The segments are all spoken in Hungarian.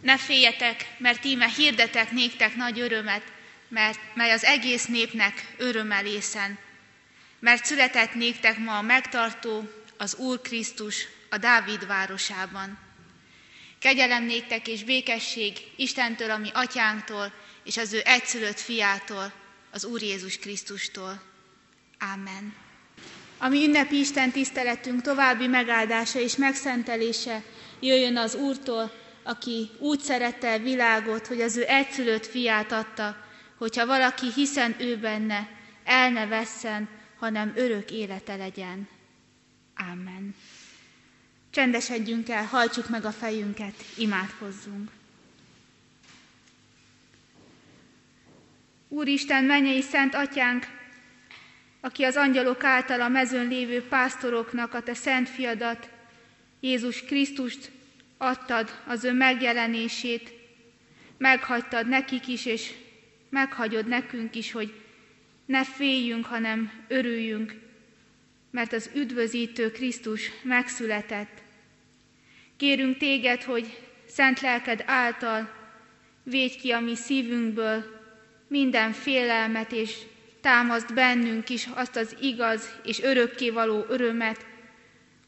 Ne féljetek, mert íme hirdetek néktek nagy örömet, mert, mely az egész népnek örömelészen. Mert született néktek ma a megtartó, az Úr Krisztus a Dávid városában. Kegyelem néktek és békesség Istentől, ami atyánktól, és az ő egyszülött fiától, az Úr Jézus Krisztustól. Amen. Ami ünnepi Isten tiszteletünk további megáldása és megszentelése jöjjön az Úrtól, aki úgy szerette a világot, hogy az ő egyszülött fiát adta, hogyha valaki hiszen ő benne, el ne vesszen, hanem örök élete legyen. Amen. Csendesedjünk el, hajtsuk meg a fejünket, imádkozzunk. Úristen, mennyei szent atyánk, aki az angyalok által a mezőn lévő pásztoroknak a te szent fiadat, Jézus Krisztust adtad az ő megjelenését, meghagytad nekik is, és meghagyod nekünk is, hogy ne féljünk, hanem örüljünk, mert az üdvözítő Krisztus megszületett. Kérünk téged, hogy szent lelked által védj ki a mi szívünkből minden félelmet, és támaszt bennünk is azt az igaz és örökkévaló örömet,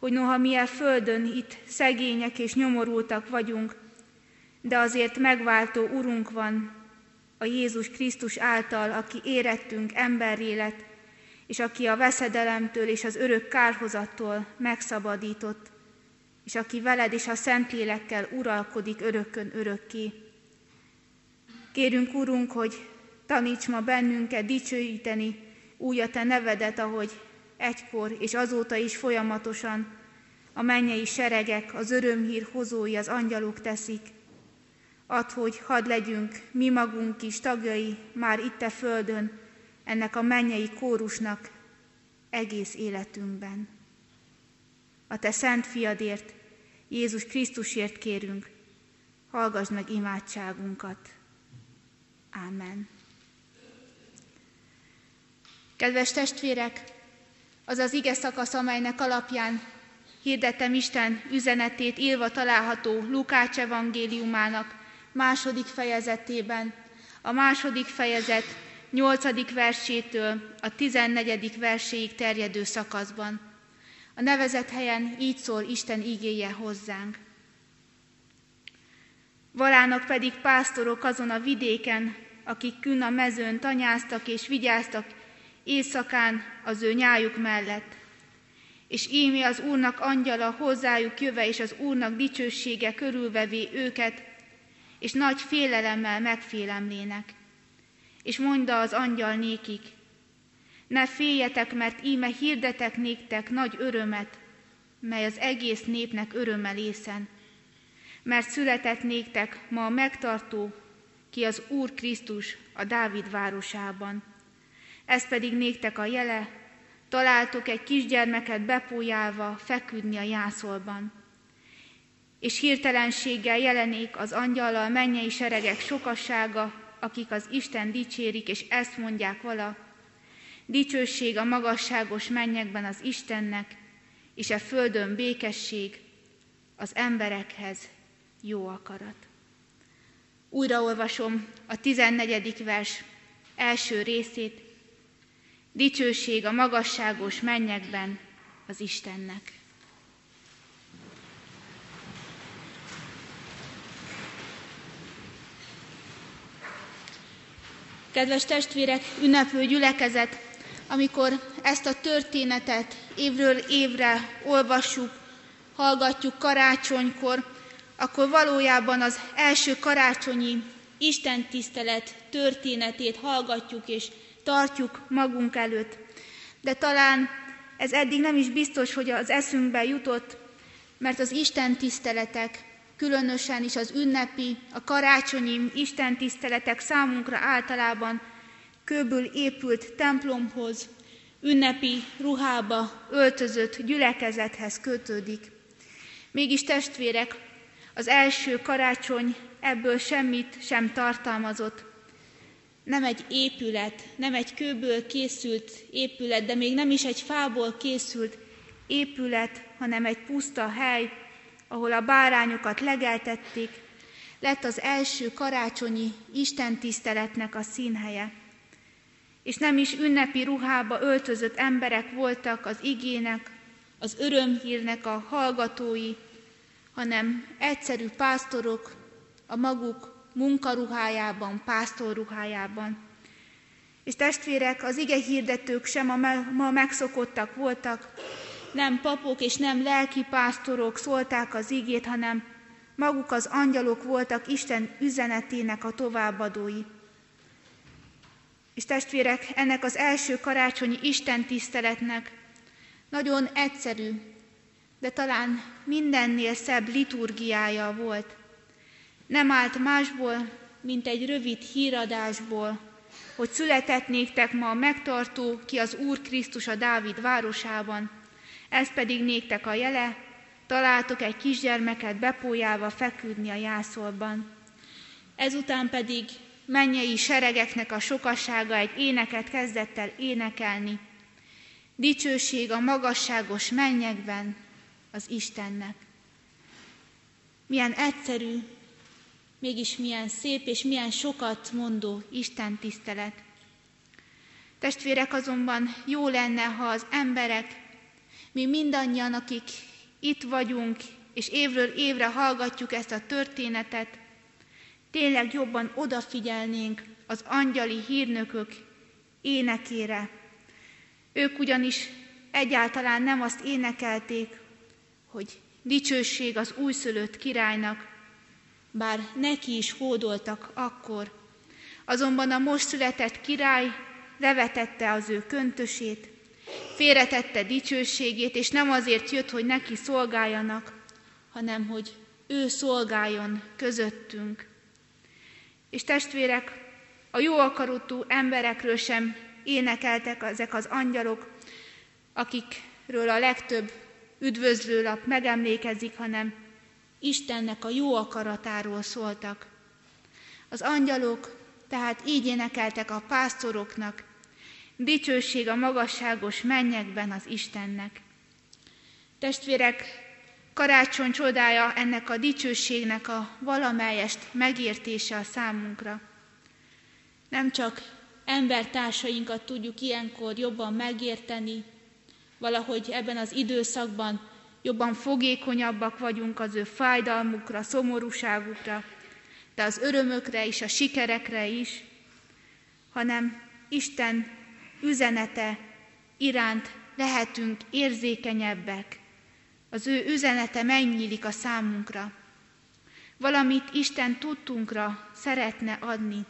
hogy noha mi a földön itt szegények és nyomorultak vagyunk, de azért megváltó Urunk van, a Jézus Krisztus által, aki érettünk emberré lett, és aki a veszedelemtől és az örök kárhozattól megszabadított, és aki veled és a Szentlélekkel uralkodik örökön örökké. Kérünk, Urunk, hogy taníts ma bennünket dicsőíteni úgy a Te nevedet, ahogy egykor és azóta is folyamatosan a mennyei seregek, az örömhír hozói, az angyalok teszik. Add, hogy hadd legyünk mi magunk is tagjai már itt a földön, ennek a mennyei kórusnak egész életünkben. A Te szent fiadért, Jézus Krisztusért kérünk, hallgass meg imádságunkat. Ámen. Kedves testvérek, az az ige szakasz, amelynek alapján hirdettem Isten üzenetét írva található Lukács evangéliumának második fejezetében, a második fejezet nyolcadik versétől a tizennegyedik verséig terjedő szakaszban. A nevezett helyen így szól Isten ígéje hozzánk. Valának pedig pásztorok azon a vidéken, akik kün a mezőn tanyáztak és vigyáztak éjszakán az ő nyájuk mellett. És ími az Úrnak angyala hozzájuk jöve, és az Úrnak dicsősége körülvevé őket, és nagy félelemmel megfélemlének. És mondta az angyal nékik, ne féljetek, mert íme hirdetek néktek nagy örömet, mely az egész népnek örömmel észen. Mert született néktek ma a megtartó, ki az Úr Krisztus a Dávid városában. Ez pedig néktek a jele, találtok egy kisgyermeket bepójálva feküdni a jászolban. És hirtelenséggel jelenék az angyallal mennyei seregek sokassága, akik az Isten dicsérik, és ezt mondják vala, dicsőség a magasságos mennyekben az Istennek, és a földön békesség az emberekhez jó akarat. Újraolvasom a 14. vers első részét, Dicsőség a magasságos mennyekben az Istennek. Kedves testvérek, ünneplő gyülekezet, amikor ezt a történetet évről évre olvassuk, hallgatjuk karácsonykor, akkor valójában az első karácsonyi Isten tisztelet történetét hallgatjuk és tartjuk magunk előtt. De talán ez eddig nem is biztos, hogy az eszünkbe jutott, mert az Isten tiszteletek, különösen is az ünnepi, a karácsonyi Isten tiszteletek számunkra általában kőből épült templomhoz, ünnepi ruhába öltözött gyülekezethez kötődik. Mégis testvérek, az első karácsony ebből semmit sem tartalmazott nem egy épület, nem egy kőből készült épület, de még nem is egy fából készült épület, hanem egy puszta hely, ahol a bárányokat legeltették, lett az első karácsonyi Isten tiszteletnek a színhelye. És nem is ünnepi ruhába öltözött emberek voltak az igének, az örömhírnek a hallgatói, hanem egyszerű pásztorok a maguk munkaruhájában, pásztorruhájában. És testvérek, az ige hirdetők sem a ma megszokottak voltak, nem papok és nem lelki pásztorok szólták az igét, hanem maguk az angyalok voltak Isten üzenetének a továbbadói. És testvérek, ennek az első karácsonyi Isten tiszteletnek nagyon egyszerű, de talán mindennél szebb liturgiája volt. Nem állt másból, mint egy rövid híradásból, hogy született néktek ma a megtartó, ki az Úr Krisztus a Dávid városában. Ez pedig néktek a jele, találtok egy kisgyermeket bepójálva feküdni a jászolban. Ezután pedig mennyei seregeknek a sokassága egy éneket kezdett el énekelni. Dicsőség a magasságos mennyekben az Istennek. Milyen egyszerű, mégis milyen szép és milyen sokat mondó Isten tisztelet. Testvérek azonban jó lenne, ha az emberek, mi mindannyian, akik itt vagyunk, és évről évre hallgatjuk ezt a történetet, tényleg jobban odafigyelnénk az angyali hírnökök énekére. Ők ugyanis egyáltalán nem azt énekelték, hogy dicsőség az újszülött királynak, bár neki is hódoltak akkor. Azonban a most született király levetette az ő köntösét, félretette dicsőségét, és nem azért jött, hogy neki szolgáljanak, hanem hogy ő szolgáljon közöttünk. És testvérek, a jó akaratú emberekről sem énekeltek ezek az angyalok, akikről a legtöbb üdvözlőlap megemlékezik, hanem Istennek a jó akaratáról szóltak. Az angyalok tehát így énekeltek a pásztoroknak, dicsőség a magasságos mennyekben az Istennek. Testvérek, karácsony csodája ennek a dicsőségnek a valamelyest megértése a számunkra. Nem csak embertársainkat tudjuk ilyenkor jobban megérteni, valahogy ebben az időszakban jobban fogékonyabbak vagyunk az ő fájdalmukra, szomorúságukra, de az örömökre és a sikerekre is, hanem Isten üzenete iránt lehetünk érzékenyebbek. Az ő üzenete megnyílik a számunkra. Valamit Isten tudtunkra szeretne adni,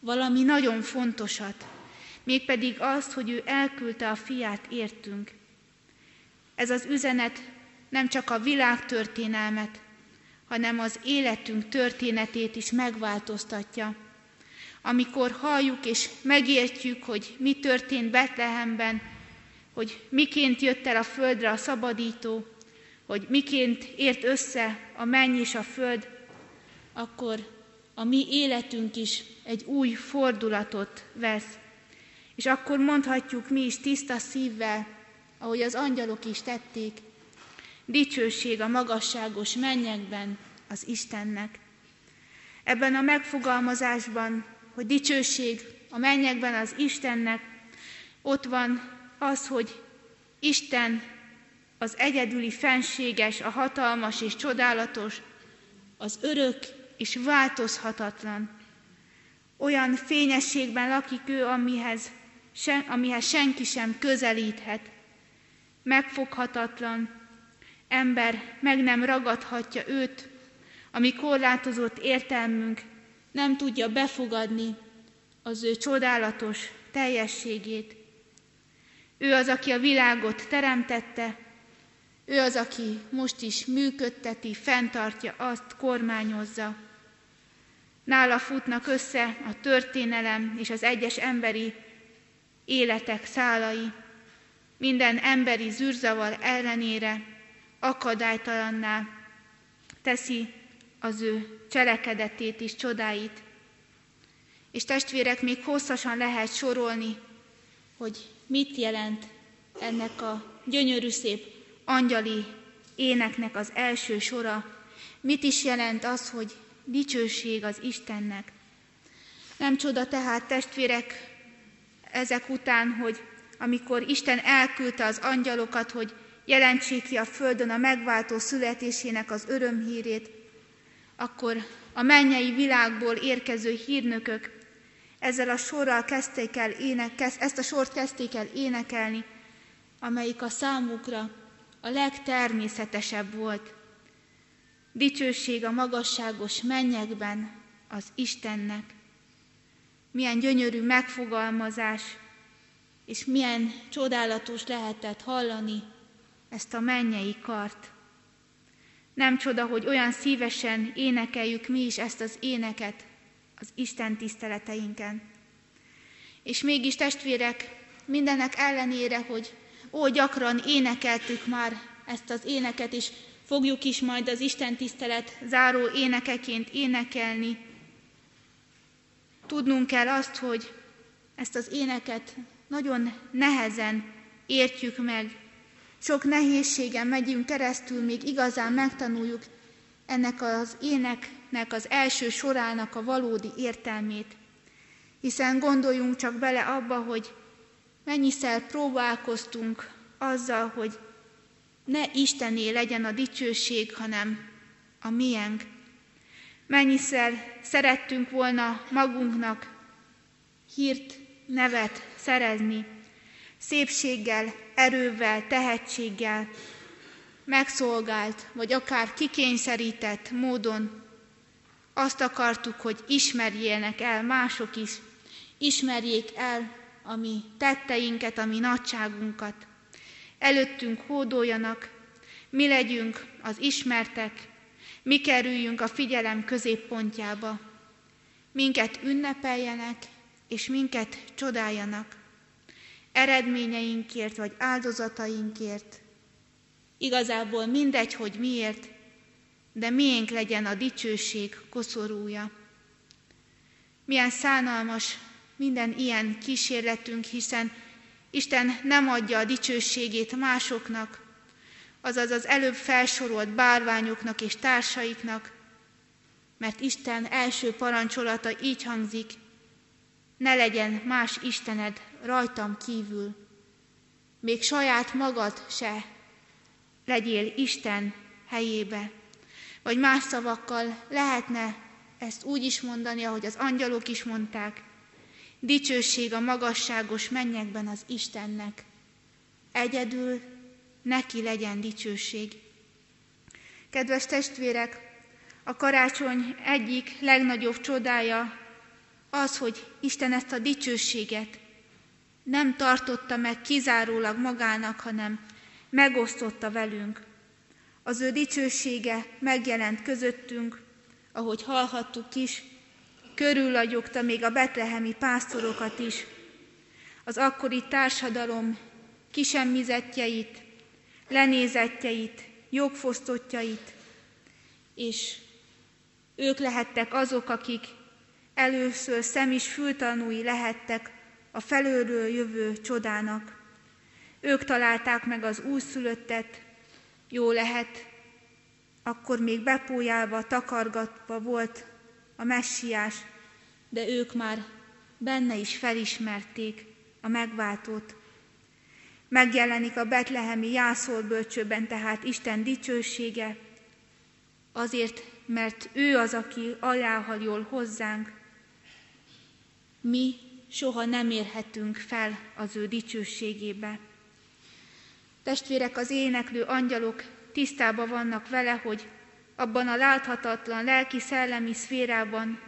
valami nagyon fontosat, mégpedig azt, hogy ő elküldte a fiát értünk. Ez az üzenet nem csak a világtörténelmet, hanem az életünk történetét is megváltoztatja. Amikor halljuk és megértjük, hogy mi történt Betlehemben, hogy miként jött el a földre a szabadító, hogy miként ért össze a menny és a föld, akkor a mi életünk is egy új fordulatot vesz. És akkor mondhatjuk mi is tiszta szívvel, ahogy az angyalok is tették, dicsőség a magasságos mennyekben az Istennek. Ebben a megfogalmazásban, hogy dicsőség a mennyekben az Istennek, ott van az, hogy Isten az egyedüli fenséges, a hatalmas és csodálatos, az örök és változhatatlan. Olyan fényességben lakik ő, amihez, sen, amihez senki sem közelíthet. Megfoghatatlan, ember meg nem ragadhatja őt, ami korlátozott értelmünk nem tudja befogadni az ő csodálatos teljességét. Ő az, aki a világot teremtette, ő az, aki most is működteti, fenntartja, azt kormányozza. Nála futnak össze a történelem és az egyes emberi életek szálai. Minden emberi zűrzavar ellenére akadálytalanná teszi az ő cselekedetét és csodáit. És testvérek, még hosszasan lehet sorolni, hogy mit jelent ennek a gyönyörű szép angyali éneknek az első sora, mit is jelent az, hogy dicsőség az Istennek. Nem csoda tehát, testvérek, ezek után, hogy amikor Isten elküldte az angyalokat, hogy jelentsék ki a földön a megváltó születésének az örömhírét, akkor a mennyei világból érkező hírnökök ezzel a sorral kezdték el ének, ezt a sort kezdték el énekelni, amelyik a számukra a legtermészetesebb volt. Dicsőség a magasságos mennyekben az Istennek. Milyen gyönyörű megfogalmazás, és milyen csodálatos lehetett hallani ezt a mennyei kart. Nem csoda, hogy olyan szívesen énekeljük mi is ezt az éneket az Isten tiszteleteinken. És mégis testvérek, mindenek ellenére, hogy ó, gyakran énekeltük már ezt az éneket, és fogjuk is majd az Isten tisztelet záró énekeként énekelni, tudnunk kell azt, hogy ezt az éneket nagyon nehezen értjük meg, sok nehézségen megyünk keresztül, még igazán megtanuljuk ennek az éneknek az első sorának a valódi értelmét. Hiszen gondoljunk csak bele abba, hogy mennyiszer próbálkoztunk azzal, hogy ne Istené legyen a dicsőség, hanem a miénk. Mennyiszer szerettünk volna magunknak hírt, nevet szerezni, szépséggel, erővel, tehetséggel, megszolgált, vagy akár kikényszerített módon azt akartuk, hogy ismerjének el mások is, ismerjék el a mi tetteinket, a mi nagyságunkat. Előttünk hódoljanak, mi legyünk az ismertek, mi kerüljünk a figyelem középpontjába, minket ünnepeljenek, és minket csodáljanak eredményeinkért vagy áldozatainkért. Igazából mindegy, hogy miért, de miénk legyen a dicsőség koszorúja. Milyen szánalmas minden ilyen kísérletünk, hiszen Isten nem adja a dicsőségét másoknak, azaz az előbb felsorolt bárványoknak és társaiknak, mert Isten első parancsolata így hangzik, ne legyen más Istened rajtam kívül, még saját magad se legyél Isten helyébe. Vagy más szavakkal lehetne ezt úgy is mondani, ahogy az angyalok is mondták, dicsőség a magasságos mennyekben az Istennek. Egyedül neki legyen dicsőség. Kedves testvérek, a karácsony egyik legnagyobb csodája az, hogy Isten ezt a dicsőséget nem tartotta meg kizárólag magának, hanem megosztotta velünk. Az ő dicsősége megjelent közöttünk, ahogy hallhattuk is, körüllagyogta még a betlehemi pásztorokat is, az akkori társadalom kisemmizetjeit, lenézetjeit, jogfosztottjait, és ők lehettek azok, akik először szem is fültanúi lehettek a felőről jövő csodának. Ők találták meg az újszülöttet, jó lehet, akkor még bepójálva, takargatva volt a messiás, de ők már benne is felismerték a megváltót. Megjelenik a betlehemi jászolbölcsőben tehát Isten dicsősége, azért, mert ő az, aki aláhajol hozzánk. Mi soha nem érhetünk fel az ő dicsőségébe. Testvérek, az éneklő angyalok tisztában vannak vele, hogy abban a láthatatlan lelki-szellemi szférában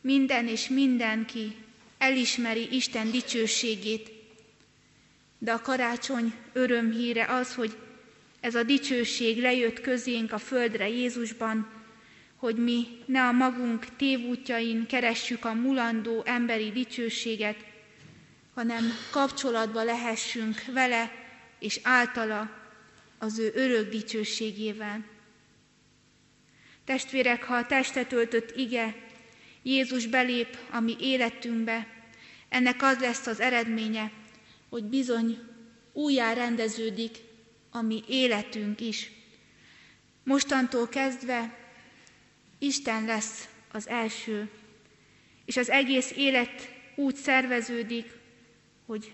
minden és mindenki elismeri Isten dicsőségét. De a karácsony örömhíre az, hogy ez a dicsőség lejött közénk a földre Jézusban, hogy mi ne a magunk tévútjain keressük a mulandó emberi dicsőséget, hanem kapcsolatba lehessünk vele és általa az ő örök dicsőségével. Testvérek, ha a testet öltött ige Jézus belép a mi életünkbe, ennek az lesz az eredménye, hogy bizony újjá rendeződik a mi életünk is. Mostantól kezdve Isten lesz az első, és az egész élet úgy szerveződik, hogy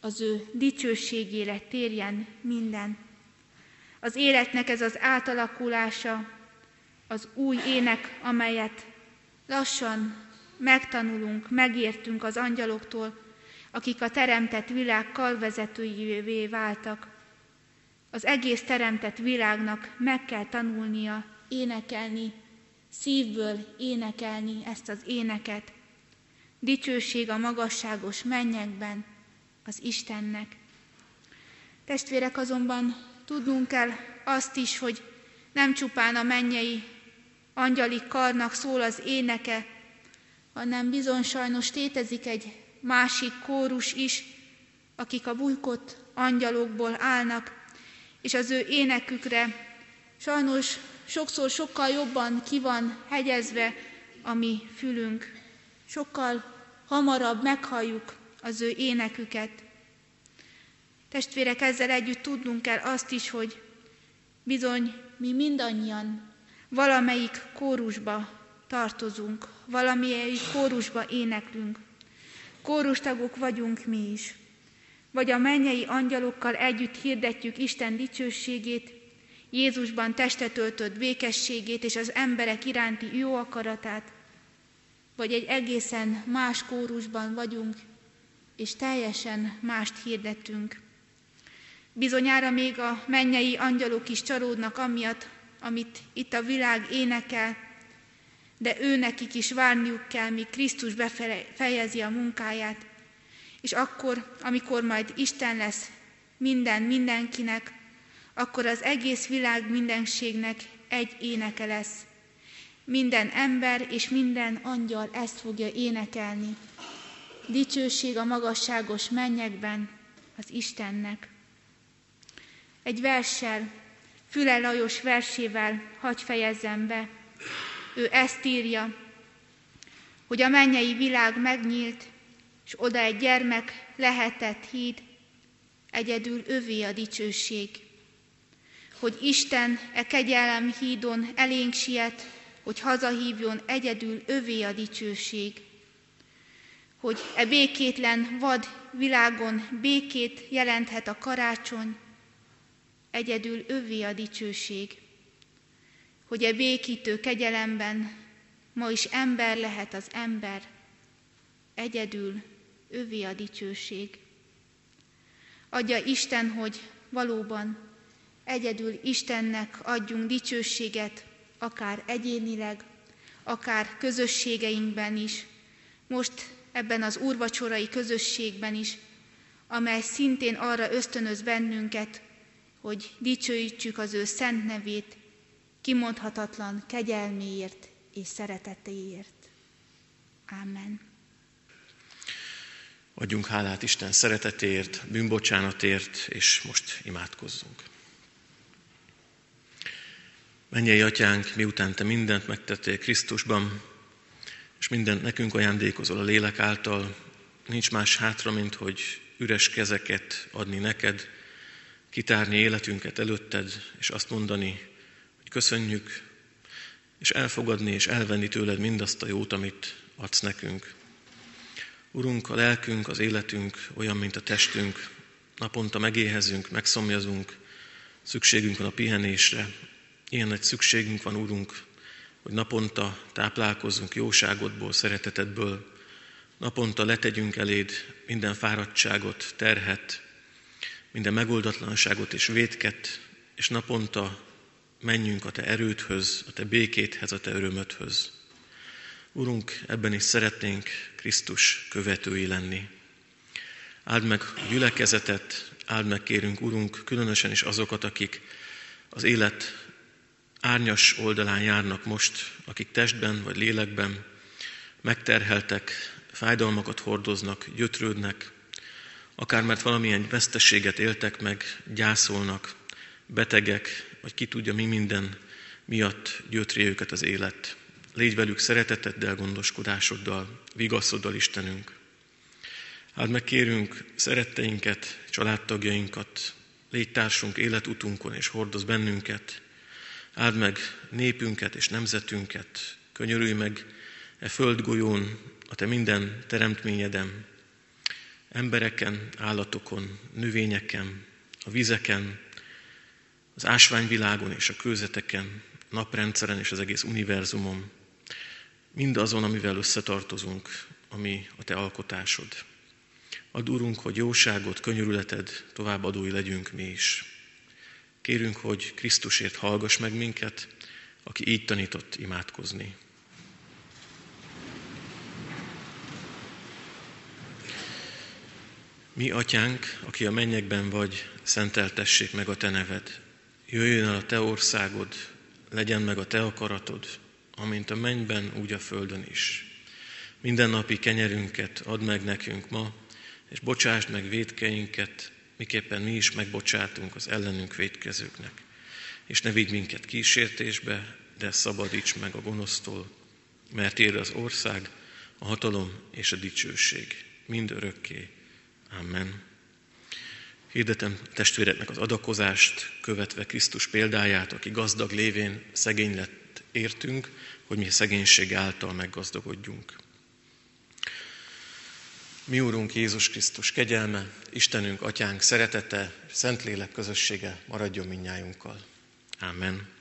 az ő dicsőségére térjen minden. Az életnek ez az átalakulása, az új ének, amelyet lassan megtanulunk, megértünk az angyaloktól, akik a teremtett világ kalvezetőjévé váltak. Az egész teremtett világnak meg kell tanulnia énekelni, szívből énekelni ezt az éneket. Dicsőség a magasságos mennyekben az Istennek. Testvérek, azonban tudnunk kell azt is, hogy nem csupán a mennyei angyali karnak szól az éneke, hanem bizony sajnos tétezik egy másik kórus is, akik a bujkott angyalokból állnak, és az ő énekükre sajnos sokszor sokkal jobban ki van hegyezve a mi fülünk. Sokkal hamarabb meghalljuk az ő éneküket. Testvérek, ezzel együtt tudnunk kell azt is, hogy bizony mi mindannyian valamelyik kórusba tartozunk, valamelyik kórusba éneklünk. Kórustagok vagyunk mi is. Vagy a mennyei angyalokkal együtt hirdetjük Isten dicsőségét, Jézusban testet öltött békességét és az emberek iránti jó akaratát, vagy egy egészen más kórusban vagyunk, és teljesen mást hirdetünk. Bizonyára még a mennyei angyalok is csalódnak amiatt, amit itt a világ énekel, de ő nekik is várniuk kell, míg Krisztus befejezi a munkáját, és akkor, amikor majd Isten lesz minden mindenkinek, akkor az egész világ mindenségnek egy éneke lesz. Minden ember és minden angyal ezt fogja énekelni. Dicsőség a magasságos mennyekben az Istennek. Egy verssel, Füle Lajos versével hagy fejezzem be. Ő ezt írja, hogy a mennyei világ megnyílt, és oda egy gyermek lehetett híd, egyedül övé a dicsőség hogy Isten e kegyelem hídon elénk siet, hogy hazahívjon egyedül övé a dicsőség. Hogy e békétlen vad világon békét jelenthet a karácsony, egyedül övé a dicsőség. Hogy e békítő kegyelemben ma is ember lehet az ember, egyedül övé a dicsőség. Adja Isten, hogy valóban Egyedül Istennek adjunk dicsőséget, akár egyénileg, akár közösségeinkben is, most ebben az úrvacsorai közösségben is, amely szintén arra ösztönöz bennünket, hogy dicsőítsük az ő szent nevét, kimondhatatlan kegyelméért és szeretetéért. Amen. Adjunk hálát Isten szeretetéért, bűnbocsánatért, és most imádkozzunk. Mennyei atyánk, miután te mindent megtettél Krisztusban, és mindent nekünk ajándékozol a lélek által, nincs más hátra, mint hogy üres kezeket adni neked, kitárni életünket előtted, és azt mondani, hogy köszönjük, és elfogadni és elvenni tőled mindazt a jót, amit adsz nekünk. Urunk, a lelkünk, az életünk olyan, mint a testünk, naponta megéhezünk, megszomjazunk, szükségünk van a pihenésre, Ilyen nagy szükségünk van, Úrunk, hogy naponta táplálkozzunk jóságodból, szeretetedből, naponta letegyünk eléd minden fáradtságot, terhet, minden megoldatlanságot és vétket, és naponta menjünk a Te erődhöz, a Te békéthez, a Te örömödhöz. Urunk, ebben is szeretnénk Krisztus követői lenni. Áld meg a gyülekezetet, áld meg kérünk, Urunk, különösen is azokat, akik az élet árnyas oldalán járnak most, akik testben vagy lélekben megterheltek, fájdalmakat hordoznak, gyötrődnek, akár mert valamilyen vesztességet éltek meg, gyászolnak, betegek, vagy ki tudja mi minden miatt gyötri őket az élet. Légy velük szereteteddel, gondoskodásoddal, vigaszoddal, Istenünk. Hát megkérünk szeretteinket, családtagjainkat, légy társunk életutunkon és hordoz bennünket, Áld meg népünket és nemzetünket, könyörülj meg e földgolyón, a te minden teremtményedem, embereken, állatokon, növényeken, a vizeken, az ásványvilágon és a kőzeteken, naprendszeren és az egész univerzumon, mindazon, amivel összetartozunk, ami a te alkotásod. Add, Urunk, hogy jóságot, könyörületed továbbadói legyünk mi is. Kérünk, hogy Krisztusért hallgass meg minket, aki így tanított imádkozni. Mi, atyánk, aki a mennyekben vagy, szenteltessék meg a te neved. Jöjjön el a te országod, legyen meg a te akaratod, amint a mennyben, úgy a földön is. Minden napi kenyerünket add meg nekünk ma, és bocsásd meg védkeinket, miképpen mi is megbocsátunk az ellenünk védkezőknek. És ne vigy minket kísértésbe, de szabadíts meg a gonosztól, mert ér az ország, a hatalom és a dicsőség mind örökké. Amen. Hirdetem testvéreknek az adakozást, követve Krisztus példáját, aki gazdag lévén szegény lett értünk, hogy mi szegénység által meggazdagodjunk. Mi Úrunk Jézus Krisztus kegyelme, Istenünk, Atyánk szeretete, Szentlélek közössége maradjon minnyájunkkal. Amen.